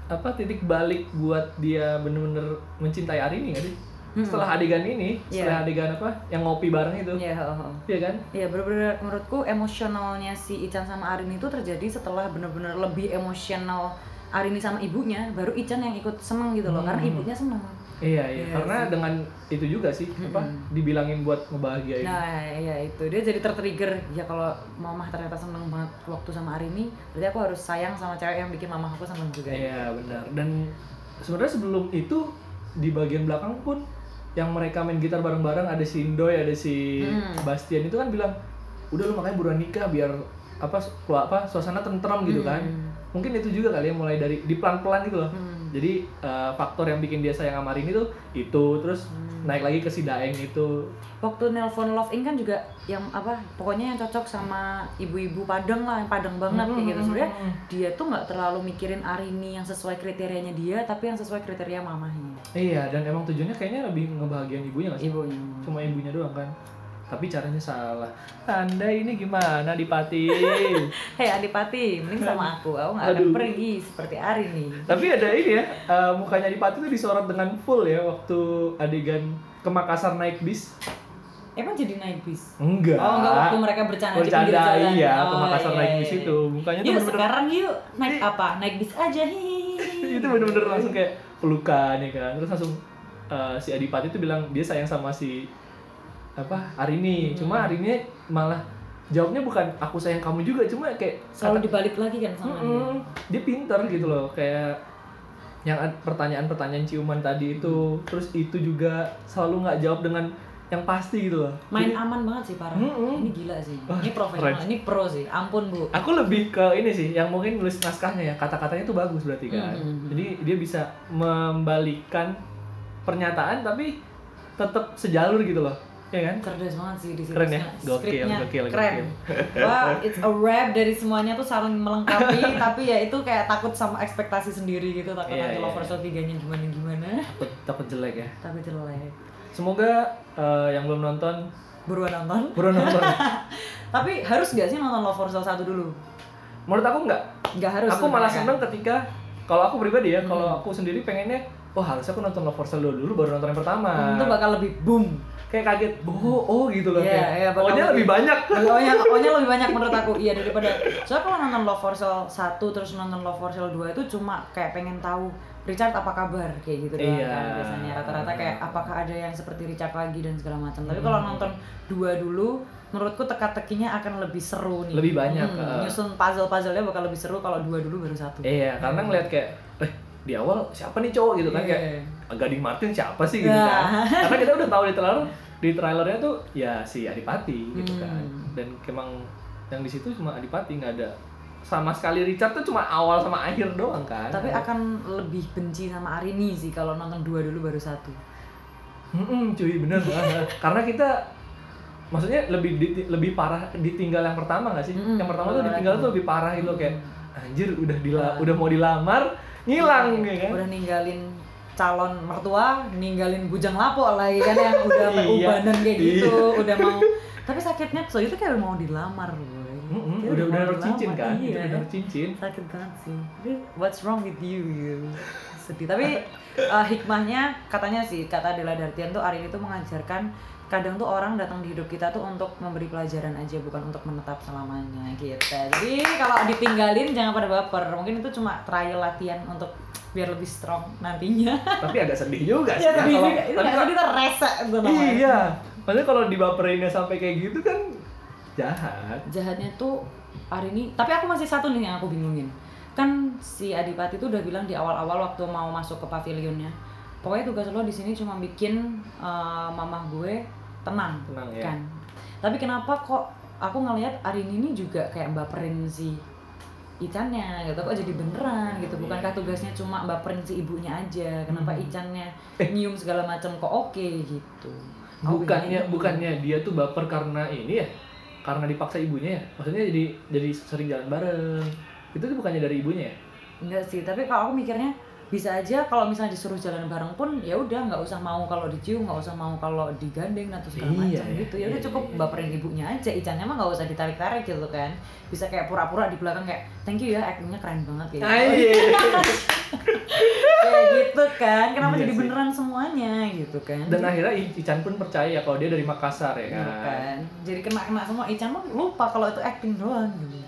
apa titik balik buat dia bener-bener mencintai Arini nggak sih? Hmm. Setelah adegan ini, Iya. setelah adegan apa? Yang ngopi bareng itu. Iya, ho, ho. Iya kan? Iya bener-bener menurutku emosionalnya si Ican sama Arini itu terjadi setelah bener-bener lebih emosional Arini sama ibunya baru Ican yang ikut seneng gitu loh karena Hmm. ibunya seneng Iya, iya. Iya Karena sih. dengan itu juga sih, apa? Mm-mm. Dibilangin buat ngebahagiain. nah iya itu dia jadi tertrigger ya kalau mama ternyata seneng banget waktu sama Arini berarti aku harus sayang sama cewek yang bikin mama aku seneng juga Iya benar. Dan sebenarnya sebelum itu di bagian belakang pun yang mereka main gitar bareng-bareng ada si Indoy, ada si Hmm. Bastian itu kan bilang udah lu makanya buruan nikah biar apa apa suasana tentrem gitu kan. Hmm. Mungkin itu juga kali ya mulai dari di pelan-pelan gitu loh. Hmm. Jadi eh, faktor yang bikin dia sayang sama Rini tuh itu terus Hmm. naik lagi ke si Daeng itu. waktu nelpon Love In kan juga yang apa pokoknya yang cocok sama ibu-ibu Padang lah yang Padang banget kayak gitu sebenarnya Hmm. dia tuh nggak terlalu mikirin Arini yang sesuai kriterianya dia tapi yang sesuai kriteria mamahnya Iya, dan emang tujuannya kayaknya lebih ngebahagiain ibunya gak sih? ibunya Cuma ibunya doang kan. Tapi caranya salah. Anda ini gimana Dipati? hei Adipati mending sama aku aku nggak akan pergi seperti Arini Tapi ada ini ya, eh, mukanya Dipati tuh disorot dengan full ya waktu adegan ke Makassar naik bis. emang jadi naik bis Enggak. oh enggak waktu mereka bercanda, di pinggir Bercanda jalan iya, ke Oh, Makassar iya, naik iya, bis iya. itu. Mukanya tuh yuk bener-bener sekarang yuk naik apa naik bis aja hihihi itu bener-bener langsung kayak pelukan ya kan. Terus langsung eh, si Adipati tuh bilang dia sayang sama si apa Arini. Hmm. Cuma Arini malah jawabnya bukan aku sayang kamu juga, cuma kayak selalu dibalik lagi kan sama dia Mm-mm. dia pinter gitu loh kayak yang pertanyaan-pertanyaan ciuman tadi itu terus itu juga selalu nggak jawab dengan yang pasti gitu loh main Jadi, aman banget sih parah Mm-mm. ini gila sih Wah, ini profesional keren. ini pro sih ampun bu aku lebih ke ini sih yang mungkin nulis naskahnya ya kata-katanya tuh bagus berarti kan Mm-mm. jadi dia bisa membalikan pernyataan tapi tetap sejalur gitu loh ya kan? Cerdas banget sih di situ. Keren ya? Gokil, gokil, keren. Wah it's a rap dari semuanya tuh saling melengkapi tapi ya itu kayak takut sama ekspektasi sendiri gitu takut Iya, nanti iya, lovers iya. tiganya gimana gimana. Takut takut jelek ya? Tapi jelek. Semoga eh, yang belum nonton buruan nonton. Baru nonton. Tapi harus gak sih nonton Love for Sale satu dulu? Menurut aku nggak. Nggak harus aku malah seneng ketika kalau aku pribadi ya kalau Hmm. aku sendiri pengennya wah harusnya aku nonton Love for Sale dulu, dulu baru nonton yang pertama. Hmm, itu bakal lebih boom. Kayak kaget oh oh gitu loh Iya, kayak iya, bakal pokoknya lebih lebih- banyak. Pokoknya, pokoknya lebih banyak menurut aku. Iya daripada soalnya kalau nonton Love for Sale 1 terus nonton Love for Sale 2 itu cuma kayak pengen tahu Richard apa kabar? Kayak gitu doang Iya. kan biasanya. Rata-rata kayak apakah ada yang seperti Richard lagi? dan segala macam. Tapi kalau Hmm. nonton dua dulu menurutku teka-tekinya akan lebih seru nih. Lebih banyak, Hmm, eh. nyusun puzzle-puzzlenya bakal lebih seru kalau dua dulu baru satu. Iya karena ngeliat kayak eh di awal siapa nih cowok gitu kan Iya. kayak Gading Martin siapa sih gitu Nah. kan karena kita udah tahu di trailer di trailernya tuh ya si Adipati gitu Hmm. kan dan emang yang di situ cuma Adipati nggak ada sama sekali Richard tuh cuma awal sama akhir doang kan. Tapi akan lebih benci sama Arini sih kalau nonton dua dulu baru satu. Mm-mm, cuy bener karena kita maksudnya lebih di- lebih parah ditinggal yang pertama gak sih Mm-mm, yang pertama tuh ditinggal tuh lebih parah gitu kayak anjir udah dila udah mau dilamar ngilang ya kan Udah ninggalin calon mertua, ninggalin bujang lapor lagi kan yang udah Iya. ubanan kayak gitu, Iya. udah mau. Tapi sakitnya tuh itu kayak mau dilamar boy. Mm-mm, Dia udah udah naruh cincin kan Iya. udah naruh cincin sakit banget sih what's wrong with you gitu sedih tapi uh, hikmahnya katanya sih kata Adela Dartian tuh Arin itu mengajarkan kadang tuh orang datang di hidup kita tuh untuk memberi pelajaran aja bukan untuk menetap selamanya gitu. Jadi kalau ditinggalin jangan pada baper. Mungkin itu cuma trial latihan untuk biar lebih strong nantinya. Tapi agak sedih juga sih ya tapi kalau itu tapi kalau- kita rese namanya iya. Maksudnya kalau dibaperinnya sampai kayak gitu kan jahat. Jahatnya tuh hari ini tapi aku masih satu nih yang aku bingungin. Kan si Adipati tuh udah bilang di awal-awal waktu mau masuk ke pavilionnya pokoknya tugas lo di sini cuma bikin eh, mamah gue tenang, Tenang, ya. kan? Tapi kenapa kok aku ngelihat Arini ini juga kayak baperin si Icannya gitu? Kok jadi beneran gitu? Bukankah tugasnya cuma baperin si ibunya aja? Kenapa Hmm. Icannya nyium segala macam kok oke gitu? Aku bukannya bingungin. bukannya dia tuh baper karena ini ya? Karena dipaksa ibunya ya? Maksudnya jadi jadi sering jalan bareng. Itu tuh bukannya dari ibunya ya? Enggak sih, tapi kalau aku mikirnya bisa aja kalau misalnya disuruh jalan bareng pun ya udah nggak usah mau kalau dicium nggak usah mau kalau digandeng atau segala Iya, macam iya. gitu ya udah Iya, cukup iya, iya. baperin ibunya aja icannya mah nggak usah ditarik tarik gitu kan bisa kayak pura-pura di belakang kayak thank you ya actingnya keren banget kayak gitu. Iya. kayak gitu kan kenapa Iya jadi sih. beneran semuanya gitu kan dan akhirnya I- Ican pun percaya kalau dia dari Makassar ya Iya kan, kan jadi kena kena semua Ican mah lupa kalau itu acting doang gitu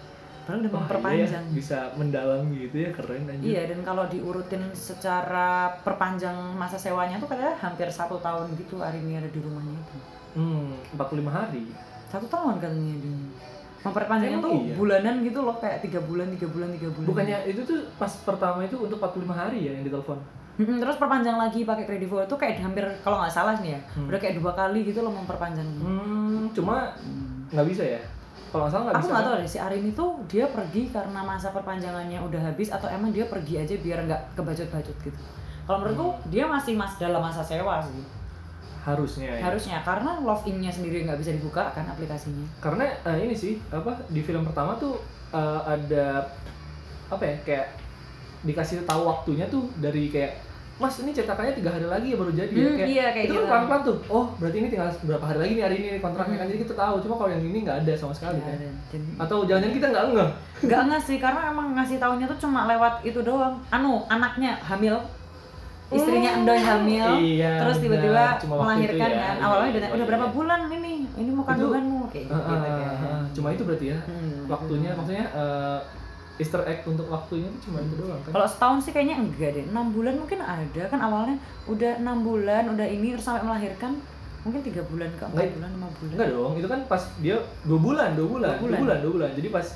padahal udah Wah, memperpanjang iya ya, bisa mendalam gitu ya keren anjir Iya dan kalau diurutin secara perpanjang masa sewanya tuh katanya hampir satu tahun gitu Arini ada di rumahnya itu. hmm 45 hari Satu tahun katanya dia. Memperpanjangnya tuh iya? bulanan gitu loh kayak tiga bulan tiga bulan tiga bulan. bukannya itu tuh pas pertama itu untuk 45 hari ya yang ditelepon Mm-mm, terus perpanjang lagi pakai kredit itu kayak hampir kalau nggak salah nih ya Hmm. udah kayak dua kali gitu loh memperpanjangnya. hmm cuma nggak bisa ya kalau nggak salah nggak Aku bisa nggak kan? tahu deh si Arini tuh dia pergi karena masa perpanjangannya udah habis atau emang dia pergi aja biar nggak kebajut-bajut gitu. Kalau menurutku dia masih mas dalam masa sewa sih. harusnya ya. Harusnya karena love in-nya sendiri nggak bisa dibuka kan aplikasinya. karena eh, ini sih apa di film pertama tuh eh, ada apa ya kayak dikasih tahu waktunya tuh dari kayak mas ini cetakannya tiga hari lagi ya baru jadi ya Hmm, kayak, iya, kayak itu gitu. kan pelan pelan tuh oh berarti ini tinggal berapa hari lagi nih hari ini kontraknya kan Hmm. jadi kita tahu cuma kalau yang ini nggak ada sama sekali kan. Jadi- atau jangan-jangan kita nggak ngeh Nggak nggak sih karena emang ngasih taunya tuh cuma lewat itu doang. Anu anaknya hamil, istrinya Hmm, Endoy hamil, iya, terus tiba-tiba melahirkan ya, kan. iya, Awalnya iya, udah, iya, udah iya. berapa bulan ini? Ini mau kandunganmu kayak Ah, gitu ah, kan. cuma itu berarti ya Hmm. waktunya maksudnya eh, Easter egg untuk waktunya itu cuma itu doang kan Kalau setahun sih kayaknya enggak deh. 6 bulan mungkin ada kan awalnya udah enam bulan, udah ini terus sampai melahirkan mungkin tiga bulan ke empat bulan lima bulan. Enggak dong, itu kan pas dia dua bulan, dua bulan, Dua dua bulan. bulan, dua bulan. Jadi pas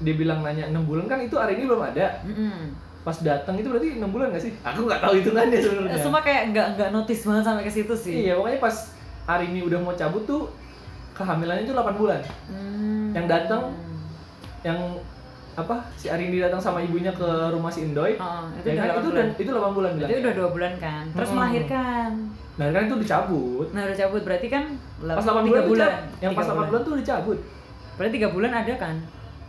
dia bilang nanya enam bulan kan itu hari ini belum ada. Mm-mm. Pas datang itu berarti enam bulan nggak sih? Aku nggak tahu hitungannya sebenarnya. Semua kayak enggak enggak notice banget sampai ke situ sih. Iya, pokoknya pas hari ini udah mau cabut tuh kehamilannya itu 8 bulan. Hmm. Yang datang Yang apa? Si Arini datang sama ibunya ke rumah si Indoy. Oh, itu ya udah kan? 8 itu bulan. udah itu 8 bulan bilang. Berarti udah dua bulan kan. Terus Mm-mm. melahirkan. Nah, kan itu dicabut. Nah udah cabut berarti kan Pas 8 tiga bulan, bulan. yang pas 8 bulan tuh dicabut. Berarti tiga bulan ada kan?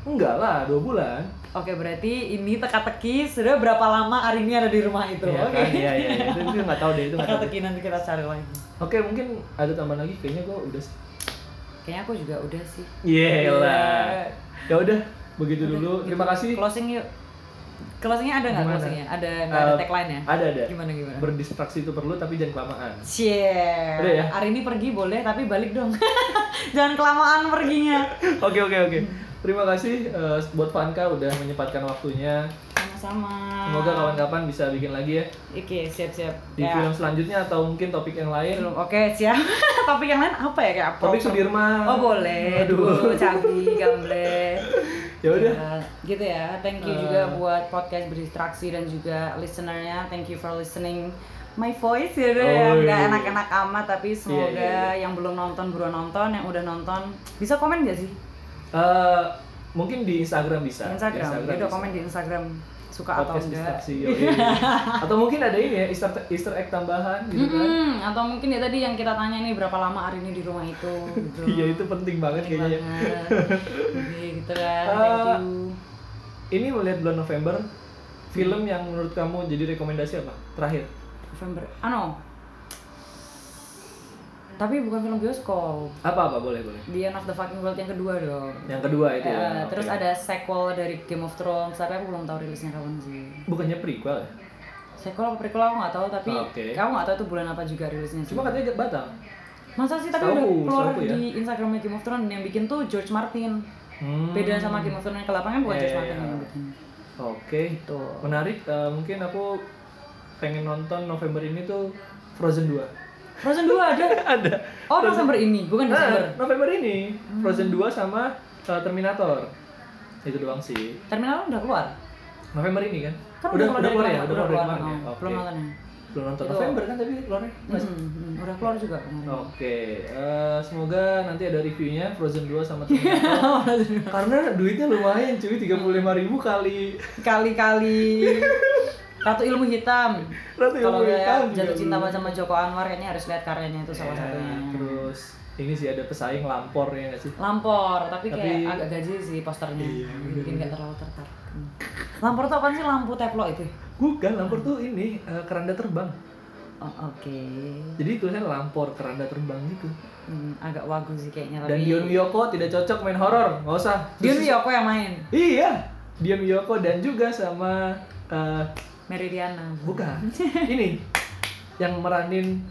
Enggak lah, 2 bulan. Oke berarti ini teka-teki sudah berapa lama Arini ada di rumah itu? Iya Oke. kan? Iya, iya, iya. Itu, itu nggak tahu deh, itu nggak tahu. Teka-teki nanti kita cari lagi. Oke, mungkin ada tambahan lagi. Kayaknya gua udah sih. Kayaknya aku juga udah sih. Iya lah. Iya. Ya udah, begitu dulu. gitu. Terima kasih. Closing yuk. Closingnya ada nggak closingnya? Ada nggak ada Eh, tagline ya? Ada ada. Gimana gimana? Berdistraksi itu perlu tapi jangan kelamaan. Cie. Udah ya? Hari ini pergi boleh tapi balik dong. Jangan kelamaan perginya. Oke oke oke. Terima kasih eh, buat Vanka udah menyempatkan waktunya. Sama-sama. Semoga kawan-kawan bisa bikin lagi ya Oke, siap-siap. di Ya. film selanjutnya atau mungkin topik yang lain. Oke, siap. Topik yang lain apa ya kayak apa? Topik Sudirman. Oh, boleh. Aduh. Aduh, cabi, gamble. Ya udah. Ya, gitu ya. Thank you Eh. juga buat podcast berdistraksi dan juga listenernya. Thank you for listening my voice ya udah ya Oh, nggak iya. enak-enak amat tapi semoga iya, iya. yang belum nonton buruan nonton yang udah nonton bisa komen gak sih Eh, mungkin di Instagram bisa. Di Instagram, dia udah bisa. komen di Instagram suka atau podcast enggak. distraksi yoi. atau mungkin ada ini ya Easter, Easter egg tambahan gitu kan Mm-mm, atau mungkin ya tadi yang kita tanya nih berapa lama hari ini di rumah itu gitu. iya itu penting banget Penting kayaknya banget. Gitu kan. Ah, Thank you. ini melihat bulan November film yang menurut kamu jadi rekomendasi apa terakhir November. Ano. Tapi bukan film bioskop. apa apa boleh boleh The End of the Fucking World yang kedua dong. yang kedua itu Eh, ya terus oke. ada sequel dari Game of Thrones, tapi aku belum tahu rilisnya kapan sih. bukannya prequel ya Sequel apa prequel aku nggak tahu, tapi Oke. kamu nggak tahu itu bulan apa juga rilisnya. sih. cuma katanya batal Masa sih tapi udah keluar ya. di Instagramnya Game of Thrones yang bikin tuh George Martin. Hmm. Beda sama Game of Thrones yang ke-8 kan bukan Iya, George iya, Martin iya. yang bikin. oke Tuh. menarik Eh, mungkin aku pengen nonton November ini tuh Frozen 2 Frozen 2 ada. ada Oh, November ini, bukan Desember. Nah, November ini Frozen 2 sama uh, Terminator. Itu doang sih. Terminal udah keluar. November ini kan? Kan udah keluar udah dari keluar ya, kemarin, udah keluar kemarin oh, ya. Oke. Belum nonton? Belum nonton Itu- November kan tapi keluarnya. Mas. Hmm, hmm, udah keluar juga. Oke, eh, semoga nanti ada reviewnya Frozen 2 sama Terminator. Karena duitnya lumayan cuy, 35.000 ribu kali Kali-kali Ratu Ilmu Hitam. Ratu Ilmu udah Hitam jatuh cinta sama Joko Anwar kayaknya harus lihat karyanya itu salah Ya, satunya. Terus ini sih ada pesaing lampor ya nggak sih? Lampor, tapi kayak Tapi- agak gaji sih posternya. Iya, Bikin nggak terlalu tertarik. Lampor tuh apa sih lampu teplo itu? Bukan, lampor tuh ini eh, keranda terbang. Oh, Oke. Jadi tulisannya lampor keranda terbang gitu. Hmm, agak wagu sih kayaknya Dan tapi. Dion Wiyoko tidak cocok main horor, nggak usah. Dion Wiyoko yang main. Iya, Dion Wiyoko dan juga sama eh, Meridiana. bukan ini yang meranin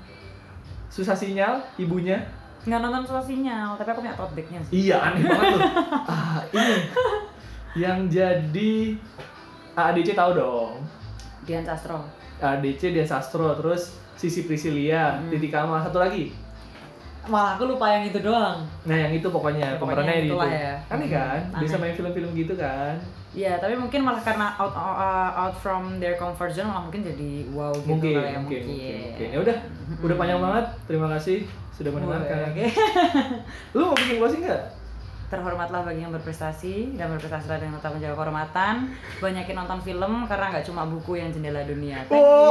susah sinyal ibunya. Nggak nonton suara sinyal, tapi aku punya tote bag-nya sih. Iya aneh banget tuh. ah ini yang jadi ADC tahu dong. Dian Sastro. ADC dia Sastro terus Sisi Priscilia, Hmm. Titi Kamal satu lagi. Malah aku lupa yang itu doang. Nah yang itu pokoknya Ya, pokoknya pemerannya itu. ya. Aneh kan? Aneh. Bisa main film-film gitu kan? Iya, tapi mungkin malah karena out uh, out from their comfort zone malah mungkin jadi wow gitu mungkin, kali ya mungkin, mungkin, mungkin. Ya udah, udah panjang banget. Terima kasih sudah mendengarkan. Oke. Lu mau bikin closing nggak? Terhormatlah bagi yang berprestasi dan berprestasilah dengan tetap menjaga kehormatan. Banyakin nonton film karena nggak cuma buku yang jendela dunia. Thank. Oh,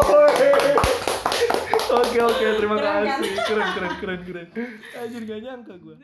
Oke oke terima Keren kan? kasih. Keren keren keren keren. Anjir gak nyangka gue.